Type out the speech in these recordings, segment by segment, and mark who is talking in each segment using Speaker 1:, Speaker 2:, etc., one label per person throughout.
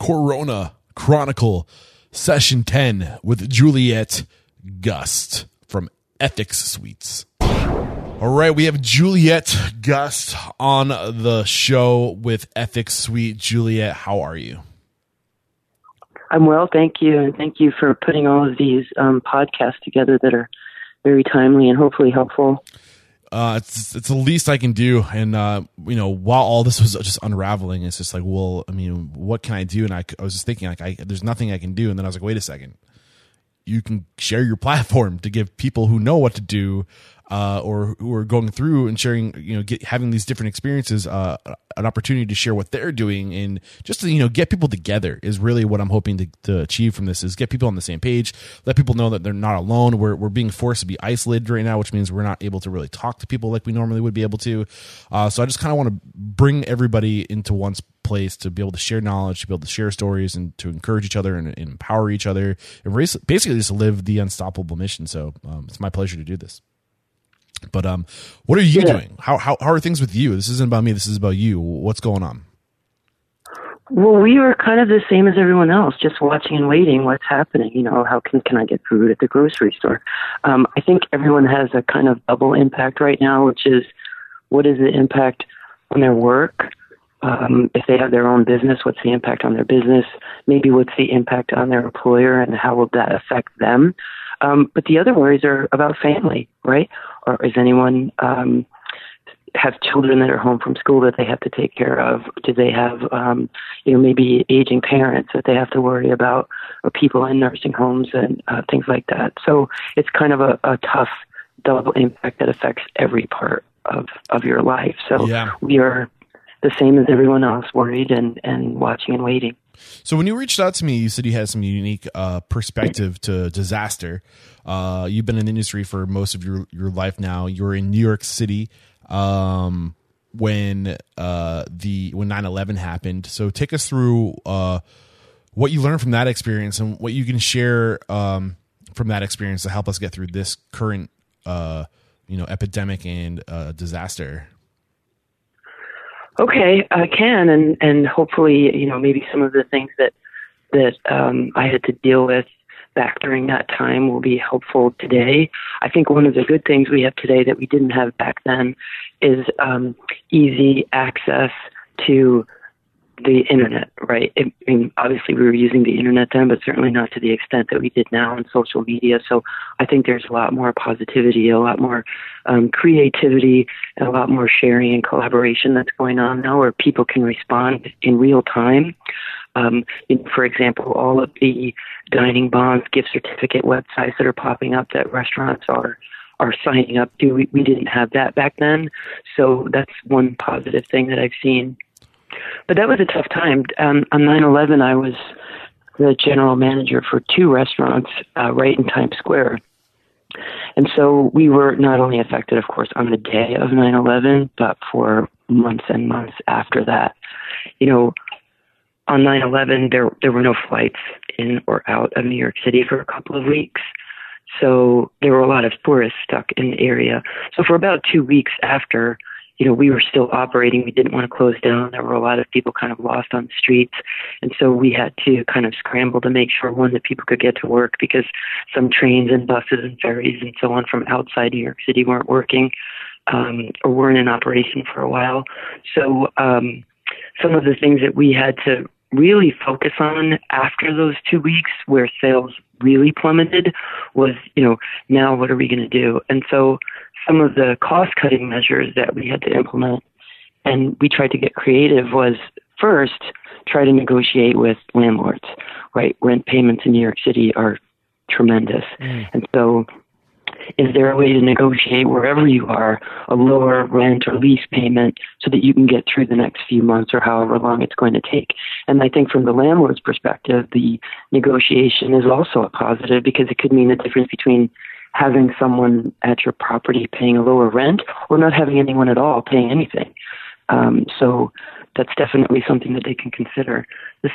Speaker 1: Corona Chronicle Session 10 with Juliet Gust from Ethics Suites. All right, we have Juliet Gust on the show with Ethics Suite. Juliet, how are you?
Speaker 2: I'm well, thank you, and thank you for putting all of these um, podcasts together that are very timely and hopefully helpful.
Speaker 1: Uh, it's it's the least I can do, and uh, you know, while all this was just unraveling, it's just like, well, I mean, what can I do? And I, I was just thinking, like, I, there's nothing I can do, and then I was like, wait a second, you can share your platform to give people who know what to do uh, or who are going through and sharing, you know, get, having these different experiences, uh, an opportunity to share what they're doing and just to, you know, get people together is really what I'm hoping to, to achieve from this is get people on the same page, let people know that they're not alone. We're, we're being forced to be isolated right now, which means we're not able to really talk to people like we normally would be able to. Uh, so I just kind of want to bring everybody into one place to be able to share knowledge, to be able to share stories and to encourage each other and, and empower each other and basically just live the unstoppable mission. So um, it's my pleasure to do this. But um, what are you yeah. doing? How, how how are things with you? This isn't about me. This is about you. What's going on?
Speaker 2: Well, we were kind of the same as everyone else, just watching and waiting. What's happening? You know, how can can I get food at the grocery store? Um, I think everyone has a kind of double impact right now, which is what is the impact on their work? Um, if they have their own business, what's the impact on their business? Maybe what's the impact on their employer, and how will that affect them? Um, but the other worries are about family, right? Or is anyone um, have children that are home from school that they have to take care of? Do they have, um, you know, maybe aging parents that they have to worry about, or people in nursing homes and uh, things like that? So it's kind of a, a tough double impact that affects every part of of your life. So yeah. we are the same as everyone else, worried and and watching and waiting.
Speaker 1: So when you reached out to me, you said you had some unique uh, perspective to disaster. Uh, you've been in the industry for most of your your life now. You're in New York City um, when uh, the when 9/11 happened. So take us through uh, what you learned from that experience and what you can share um, from that experience to help us get through this current uh, you know epidemic and uh, disaster.
Speaker 2: Okay, I can, and and hopefully, you know, maybe some of the things that that um, I had to deal with back during that time will be helpful today. I think one of the good things we have today that we didn't have back then is um, easy access to the internet, right? I mean, obviously we were using the internet then, but certainly not to the extent that we did now on social media. So I think there's a lot more positivity, a lot more um, creativity, and a lot more sharing and collaboration that's going on now, where people can respond in real time. Um, for example, all of the dining bonds, gift certificate websites that are popping up that restaurants are are signing up to. We, we didn't have that back then, so that's one positive thing that I've seen. But that was a tough time. Um, on 9/11, I was the general manager for two restaurants uh, right in Times Square. And so we were not only affected, of course, on the day of 9 11, but for months and months after that. You know, on 9 11, there, there were no flights in or out of New York City for a couple of weeks. So there were a lot of tourists stuck in the area. So for about two weeks after you know, we were still operating. We didn't want to close down. There were a lot of people kind of lost on the streets. And so we had to kind of scramble to make sure, one, that people could get to work because some trains and buses and ferries and so on from outside New York City weren't working um, or weren't in operation for a while. So um, some of the things that we had to really focus on after those two weeks where sales really plummeted was, you know, now what are we going to do? And so some of the cost cutting measures that we had to implement and we tried to get creative was first try to negotiate with landlords, right? Rent payments in New York City are tremendous. Mm. And so is there a way to negotiate wherever you are a lower rent or lease payment so that you can get through the next few months or however long it's going to take? And I think from the landlord's perspective, the negotiation is also a positive because it could mean the difference between having someone at your property paying a lower rent or not having anyone at all paying anything. Um, so that's definitely something that they can consider. This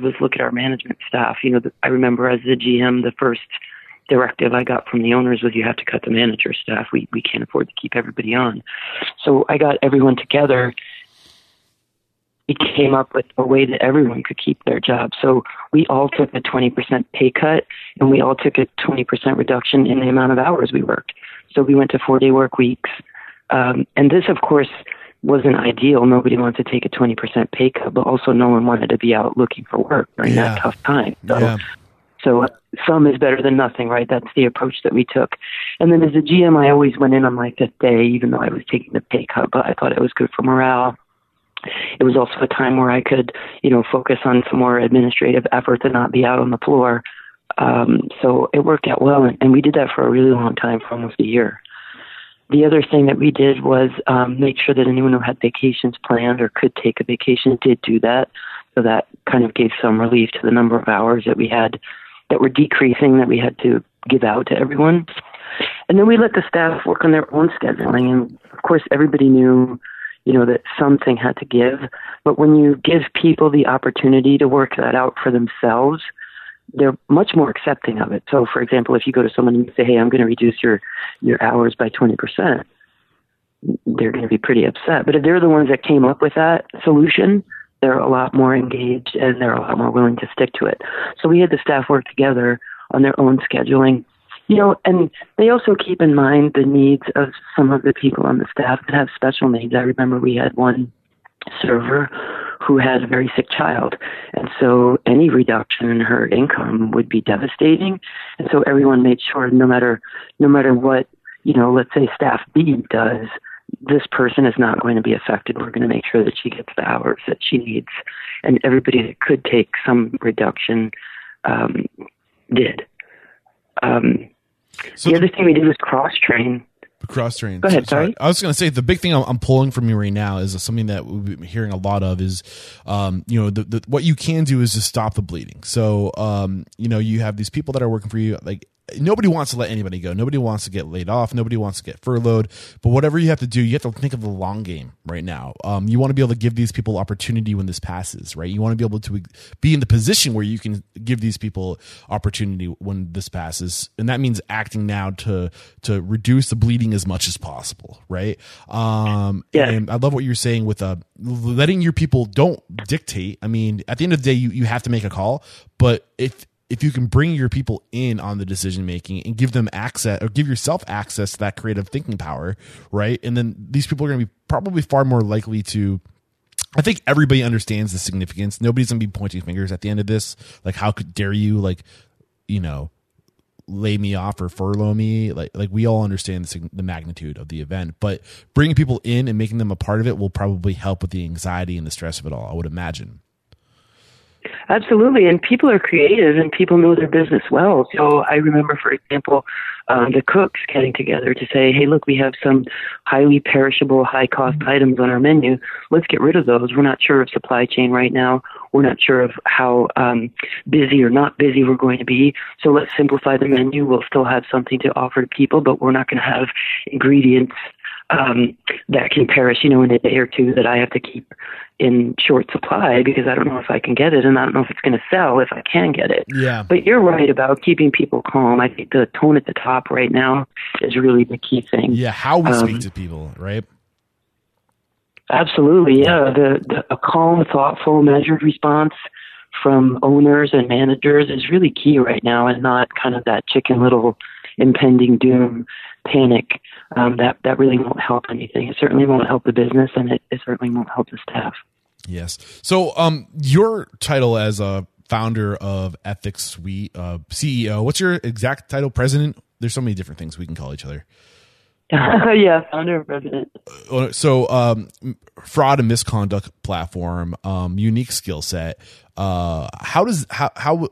Speaker 2: was look at our management staff. You know, I remember as the GM, the first directive I got from the owners was you have to cut the manager staff. We we can't afford to keep everybody on. So I got everyone together we came up with a way that everyone could keep their job. So we all took a 20% pay cut and we all took a 20% reduction in the amount of hours we worked. So we went to four day work weeks. Um, and this, of course, wasn't ideal. Nobody wanted to take a 20% pay cut, but also no one wanted to be out looking for work during
Speaker 1: Yeah.
Speaker 2: that tough time. So,
Speaker 1: Yeah.
Speaker 2: So some is better than nothing, right? That's the approach that we took. And then as a GM, I always went in on my fifth day, even though I was taking the pay cut, but I thought it was good for morale. It was also a time where I could, you know, focus on some more administrative effort and not be out on the floor. Um, so it worked out well, and, and we did that for a really long time, for almost a year. The other thing that we did was um, make sure that anyone who had vacations planned or could take a vacation did do that. So that kind of gave some relief to the number of hours that we had that were decreasing that we had to give out to everyone. And then we let the staff work on their own scheduling. And of course, everybody knew, you know, that something had to give. But when you give people the opportunity to work that out for themselves, they're much more accepting of it. So, for example, if you go to someone and say, "Hey, I'm going to reduce your your hours by 20 percent," they're going to be pretty upset. But if they're the ones that came up with that solution, they're a lot more engaged and they're a lot more willing to stick to it. So we had the staff work together on their own scheduling. You know, and they also keep in mind the needs of some of the people on the staff that have special needs. I remember we had one server who had a very sick child. And so any reduction in her income would be devastating. And so everyone made sure no matter no matter what, you know, let's say staff B does, this person is not going to be affected. We're going to make sure that she gets the hours that she needs. And everybody that could take some reduction um, did. Um,
Speaker 1: So
Speaker 2: the other thing we did was cross train.
Speaker 1: cross train.
Speaker 2: Go ahead, sorry.
Speaker 1: I was going to say the big thing I'm, I'm pulling from you right now is something that we've been hearing a lot of is, um, you know, the, the, what you can do is just stop the bleeding. So, um, you know, you have these people that are working for you, like nobody wants to let anybody go. Nobody wants to get laid off. Nobody wants to get furloughed. But whatever you have to do, you have to think of the long game right now. Um, you want to be able to give these people opportunity when this passes, right? You want to be able to be in the position where you can give these people opportunity when this passes, and that means acting now to to reduce the bleeding as much as possible, right? Um,
Speaker 2: Yeah.
Speaker 1: And I love what you're saying with uh, letting your people don't dictate. I mean, at the end of the day, you you have to make a call, but if if you can bring your people in on the decision making and give them access or give yourself access to that creative thinking power, right? And then these people are going to be probably far more likely to I think everybody understands the significance. Nobody's gonna be pointing fingers at the end of this. Like, how could dare you, like, you know, lay me off or furlough me? Like, like we all understand the, the magnitude of the event, but bringing people in and making them a part of it will probably help with the anxiety and the stress of it all. I would imagine.
Speaker 2: Absolutely, and people are creative and people know their business well. So I remember, for example, um, the cooks getting together to say, "Hey, look, we have some highly perishable, high-cost items on our menu. Let's get rid of those. We're not sure of supply chain right now. We're not sure of how um, busy or not busy we're going to be. So let's simplify the menu. We'll still have something to offer to people, but we're not going to have ingredients." Um, that can perish, you know, in a day or two that I have to keep in short supply because I don't know if I can get it and I don't know if it's going to sell if I can get it.
Speaker 1: Yeah.
Speaker 2: But you're right about keeping people calm. I think the tone at the top right now is really the key thing.
Speaker 1: Yeah. How we
Speaker 2: Um,
Speaker 1: speak to people, right?
Speaker 2: Absolutely, yeah. The, the a calm, thoughtful, measured response from owners and managers is really key right now, and not kind of that chicken little impending doom panic. Um, that that really won't help anything. It certainly won't help the business, and it, it certainly won't help the staff.
Speaker 1: Yes. So, um, your title as a founder of Ethics Suite, uh, CEO, what's your exact title? President? There's so many different things we can call each other.
Speaker 2: yeah, founder and president.
Speaker 1: Uh, so um, fraud and misconduct platform um, unique skill set uh, how does how, how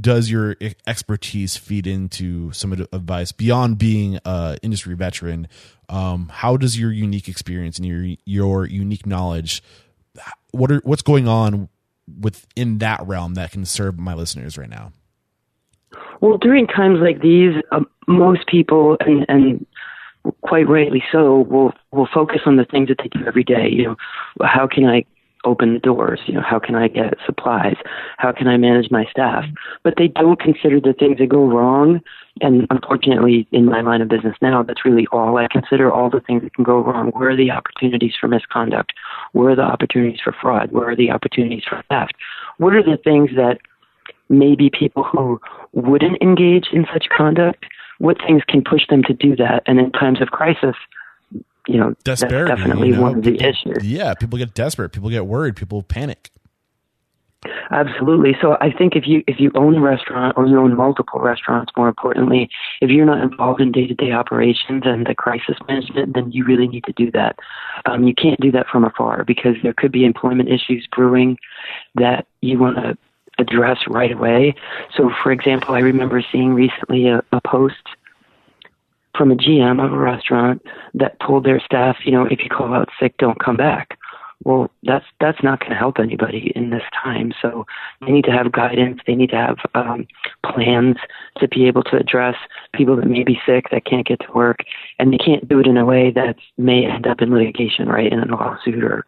Speaker 1: does your expertise feed into some advice beyond being a industry veteran um, how does your unique experience and your your unique knowledge what are what's going on within that realm that can serve my listeners right now
Speaker 2: Well, during times like these, um, most people, and, and quite rightly so, will will focus on the things that they do every day. You know, how can I open the doors? You know, how can I get supplies? How can I manage my staff? Mm-hmm. But they don't consider the things that go wrong. And unfortunately, in my line of business now, that's really all I consider all the things that can go wrong. Where are the opportunities for misconduct? Where are the opportunities for fraud? Where are the opportunities for theft? What are the things that maybe people who wouldn't engage in such conduct, what things can push them to do that? And in times of crisis, you know, that's definitely
Speaker 1: you know?
Speaker 2: one of the issues.
Speaker 1: Yeah, people get desperate, people get worried, people panic.
Speaker 2: Absolutely. So I think if you if you own a restaurant or you own multiple restaurants, more importantly, if you're not involved in day to day operations and the crisis management, then you really need to do that. Um, you can't do that from afar because there could be employment issues brewing that you want to address right away. So, for example, I remember seeing recently a, a post from a GM of a restaurant that told their staff, you know, if you call out sick, don't come back. Well, that's that's not going to help anybody in this time. So they need to have guidance. They need to have um, plans to be able to address people that may be sick that can't get to work, and they can't do it in a way that may end up in litigation, right, in a lawsuit or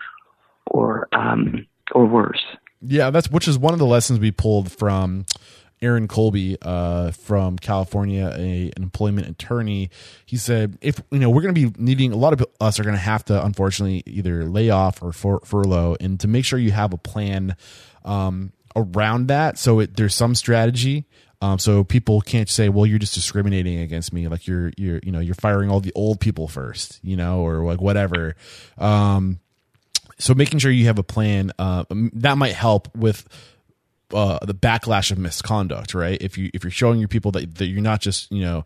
Speaker 2: or um, or worse.
Speaker 1: Yeah, that's which is one of the lessons we pulled from Aaron Colby uh, from California, a, an employment attorney. He said, if you know, we're going to be needing a lot of us are going to have to, unfortunately, either lay off or fur- furlough, and to make sure you have a plan um, around that, so it, there's some strategy. Um, so people can't say, "Well, you're just discriminating against me," like you're you're you know you're firing all the old people first, you know, or like whatever. Um, so making sure you have a plan uh, that might help with uh, the backlash of misconduct, right? If you if you're showing your people that, that you're not just you know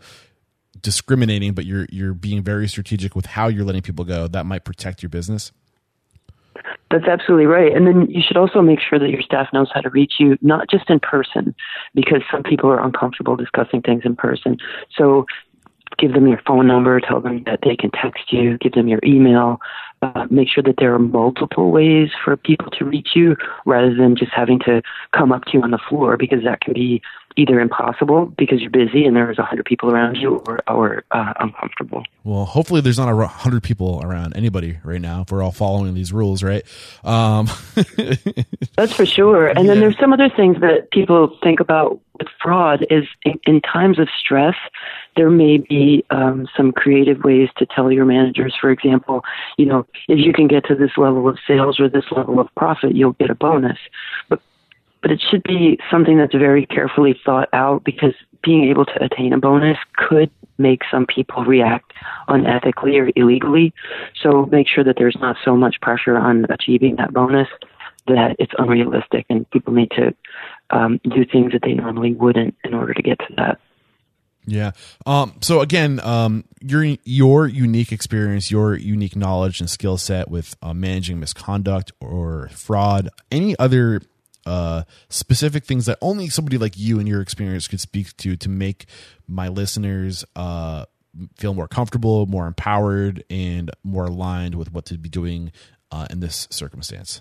Speaker 1: discriminating, but you're you're being very strategic with how you're letting people go, that might protect your business.
Speaker 2: That's absolutely right. And then you should also make sure that your staff knows how to reach you, not just in person, because some people are uncomfortable discussing things in person. So give them your phone number, tell them that they can text you, give them your email, uh, make sure that there are multiple ways for people to reach you rather than just having to come up to you on the floor because that can be either impossible because you're busy and there's a hundred people around you or, or uh, uncomfortable.
Speaker 1: Well, hopefully there's not a hundred people around anybody right now if we're all following these rules, right? Um.
Speaker 2: That's for sure. And yeah. then there's some other things that people think about with fraud is in, in times of stress, there may be um, some creative ways to tell your managers, for example, you know, if you can get to this level of sales or this level of profit, you'll get a bonus. But but it should be something that's very carefully thought out because being able to attain a bonus could make some people react unethically or illegally. So make sure that there's not so much pressure on achieving that bonus that it's unrealistic and people need to um, do things that they normally wouldn't in order to get to that.
Speaker 1: Yeah. Um, so again, um, your your unique experience, your unique knowledge and skill set with uh, managing misconduct or fraud, any other uh, specific things that only somebody like you and your experience could speak to to make my listeners uh, feel more comfortable, more empowered, and more aligned with what to be doing uh, in this circumstance.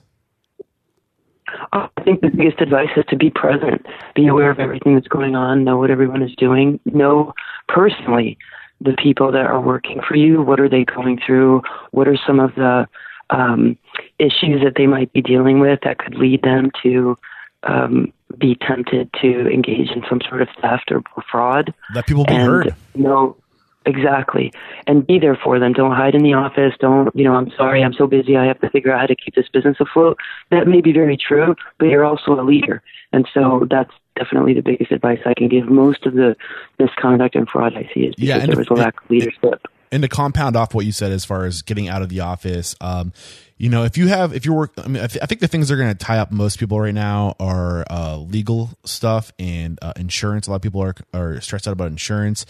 Speaker 2: I think the biggest advice is to be present, be aware of everything that's going on, know what everyone is doing, know personally the people that are working for you, what are they going through, what are some of the um, issues that they might be dealing with that could lead them to um, be tempted to engage in some sort of theft or, fraud.
Speaker 1: Let people be and heard.
Speaker 2: Know, Exactly. And be there for them. Don't hide in the office. Don't, you know, I'm sorry, I'm so busy. I have to figure out how to keep this business afloat. That may be very true, but you're also a leader. And so that's definitely the biggest advice I can give. Most of the misconduct and fraud I see is because yeah, there was a lack of leadership.
Speaker 1: And to compound off what you said as far as getting out of the office, um, you know, if you have, if you're work, I mean, I, th- I think the things that are going to tie up most people right now are uh, legal stuff and uh, insurance. A lot of people are are stressed out about insurance.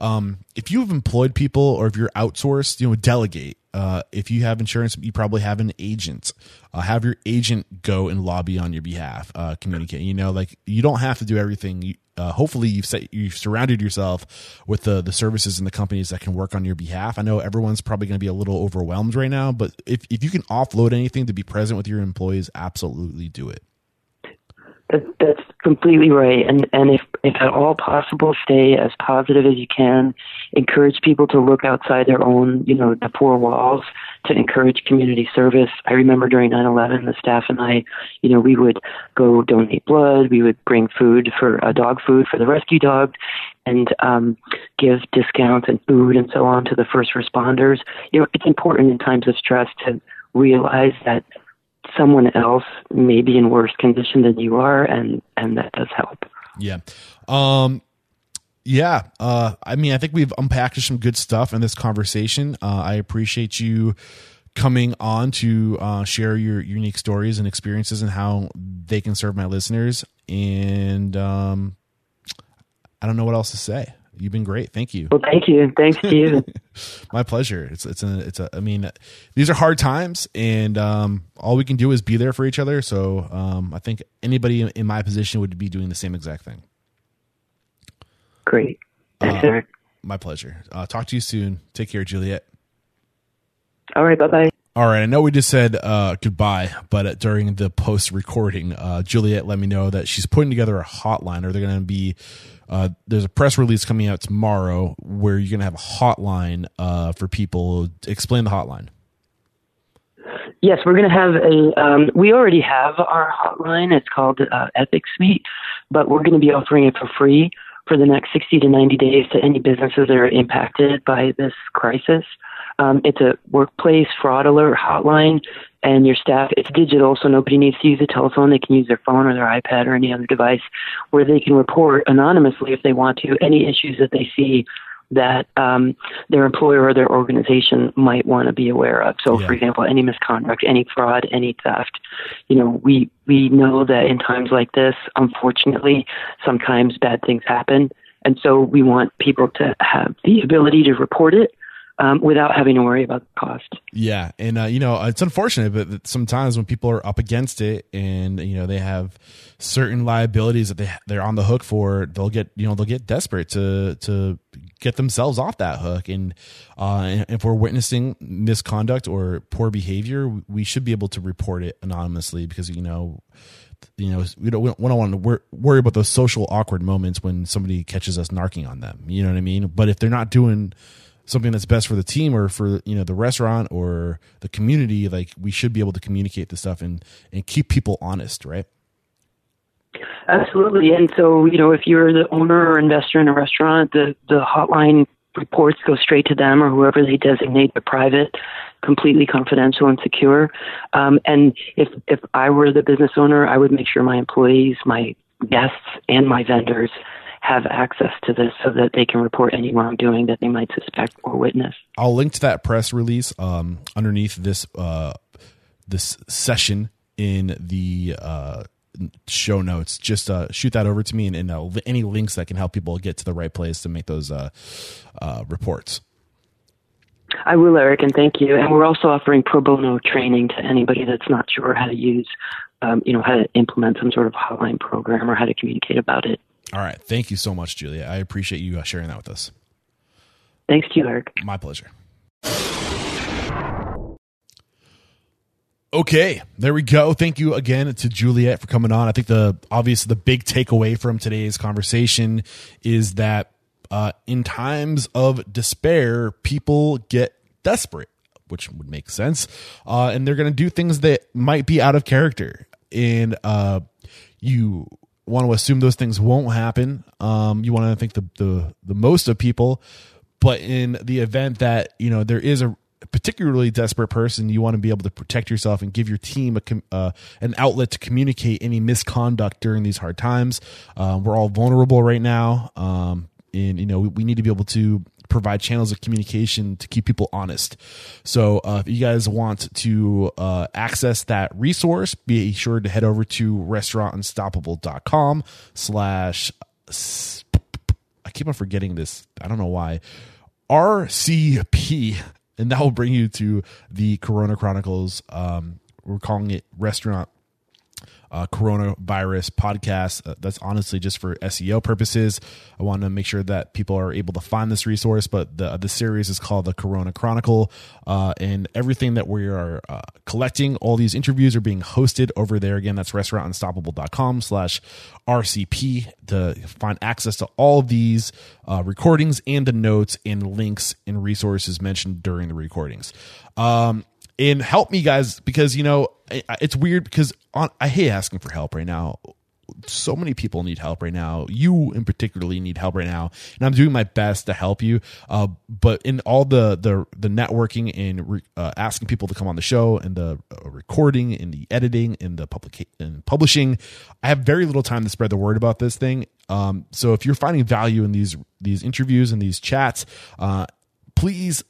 Speaker 1: Um, if you have employed people or if you're outsourced, you know, delegate. Uh, if you have insurance, you probably have an agent. Uh, have your agent go and lobby on your behalf. Uh, communicate. You know, like you don't have to do everything. Uh, hopefully, you've set, you've surrounded yourself with the the services and the companies that can work on your behalf. I know everyone's probably going to be a little overwhelmed right now, but if if you can offload anything to be present with your employees, absolutely do it.
Speaker 2: That, that's completely right. And and if if at all possible, stay as positive as you can. Encourage people to look outside their own, you know, the four walls to encourage community service. I remember during 9/11, the staff and I, you know, we would go donate blood. We would bring food for uh, dog food for the rescue dog, and um, give discounts and food and so on to the first responders. You know, it's important in times of stress to realize that someone else may be in worse condition than you are, and and that does help.
Speaker 1: Yeah. Um, yeah. Uh, I mean, I think we've unpacked some good stuff in this conversation. Uh, I appreciate you coming on to uh, share your unique stories and experiences and how they can serve my listeners. And um, I don't know what else to say. You've been great. Thank you.
Speaker 2: Well, thank you. Thanks, Steve.
Speaker 1: My pleasure. It's it's a it's a. I mean, these are hard times, and um, all we can do is be there for each other. So um, I think anybody in my position would be doing the same exact thing.
Speaker 2: Great. Thanks, uh.
Speaker 1: My pleasure. Uh, talk to you soon. Take care, Juliet.
Speaker 2: All right. Bye bye.
Speaker 1: All right, I know we just said uh, goodbye, but uh, during the post recording, uh, Juliet let me know that she's putting together a hotline, or they're going to be uh, there's a press release coming out tomorrow where you're going to have a hotline uh, for people. Explain the hotline.
Speaker 2: Yes, we're going to have a. Um, we already have our hotline. It's called uh, Ethics Suite, but we're going to be offering it for free for the next 60 to 90 days to any businesses that are impacted by this crisis. Um, it's a workplace fraud alert hotline and your staff, it's digital, so nobody needs to use a telephone. They can use their phone or their iPad or any other device where they can report anonymously if they want to any issues that they see that um, their employer or their organization might want to be aware of. So, yeah. for example, any misconduct, any fraud, any theft. You know, we we know that in times like this, unfortunately, sometimes bad things happen, and so we want people to have the ability to report it um, without having to worry about the cost.
Speaker 1: Yeah, and uh, you know it's unfortunate, but sometimes when people are up against it and you know they have certain liabilities that they they're on the hook for, they'll get you know they'll get desperate to to get themselves off that hook. And uh, if we're witnessing misconduct or poor behavior, we should be able to report it anonymously because you know you know we don't we don't, want to worry about those social awkward moments when somebody catches us narking on them. You know what I mean? But if they're not doing something that's best for the team or for you know the restaurant or the community like we should be able to communicate this stuff and and keep people honest right?
Speaker 2: Absolutely. And so you know if you're the owner or investor in a restaurant the the hotline reports go straight to them or whoever they designate the private completely confidential and secure. Um, and if if i were the business owner i would make sure my employees my guests and my vendors have access to this so that they can report any wrongdoing that they might suspect or witness.
Speaker 1: I'll link to that press release um, underneath this uh, this session in the uh, show notes. Just uh, shoot that over to me and, and uh, any links that can help people get to the right place to make those uh, uh, reports.
Speaker 2: I will, Eric, and thank you. And we're also offering pro bono training to anybody that's not sure how to use, um, you know, how to implement some sort of hotline program or how to communicate about it.
Speaker 1: All right. Thank you so much, Julia. I appreciate you uh, sharing that with us.
Speaker 2: Thanks to you, Eric.
Speaker 1: My pleasure. Okay, there we go. Thank you again to Juliet for coming on. I think the obvious the big takeaway from today's conversation is that uh, in times of despair, people get desperate, which would make sense, uh, and they're going to do things that might be out of character. And uh, you want to assume those things won't happen. Um, you want to think the, the the most of people, but in the event that you know there is a particularly desperate person, you want to be able to protect yourself and give your team a uh, an outlet to communicate any misconduct during these hard times. Uh, we're all vulnerable right now, um, and you know we, we need to be able to provide channels of communication to keep people honest. So uh, if you guys want to uh, access that resource, be sure to head over to restaurantunstoppable.com slash I keep on forgetting this. I don't know why. RCP. And that will bring you to the Corona Chronicles. Um, we're calling it Restaurant uh, coronavirus podcast. Uh, that's honestly just for SEO purposes. I want to make sure that people are able to find this resource. But the the series is called the Corona Chronicle, uh, and everything that we are uh, collecting, all these interviews are being hosted over there. Again, that's restaurantunstoppable.com slash RCP to find access to all these uh, recordings and the notes and links and resources mentioned during the recordings. Um, and help me guys because you know it's weird because on, I hate asking for help right now. So many people need help right now. You in particularly need help right now, and I'm doing my best to help you. Uh, but in all the the the networking and re, uh, asking people to come on the show, and the uh, recording, and the editing, and the public and publishing, I have very little time to spread the word about this thing. Um, so if you're finding value in these these interviews and these chats, uh, please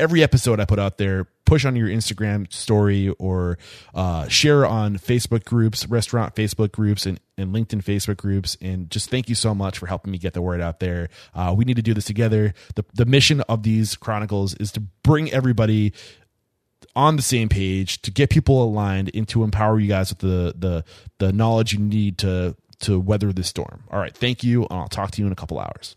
Speaker 1: every episode I put out there, push on your Instagram story or uh, share on Facebook groups, restaurant Facebook groups, and, and LinkedIn Facebook groups. And just thank you so much for helping me get the word out there. Uh, we need to do this together. The, the mission of these chronicles is to bring everybody on the same page to get people aligned and to empower you guys with the the the knowledge you need to to weather this storm. All right, thank you, and I'll talk to you in a couple hours.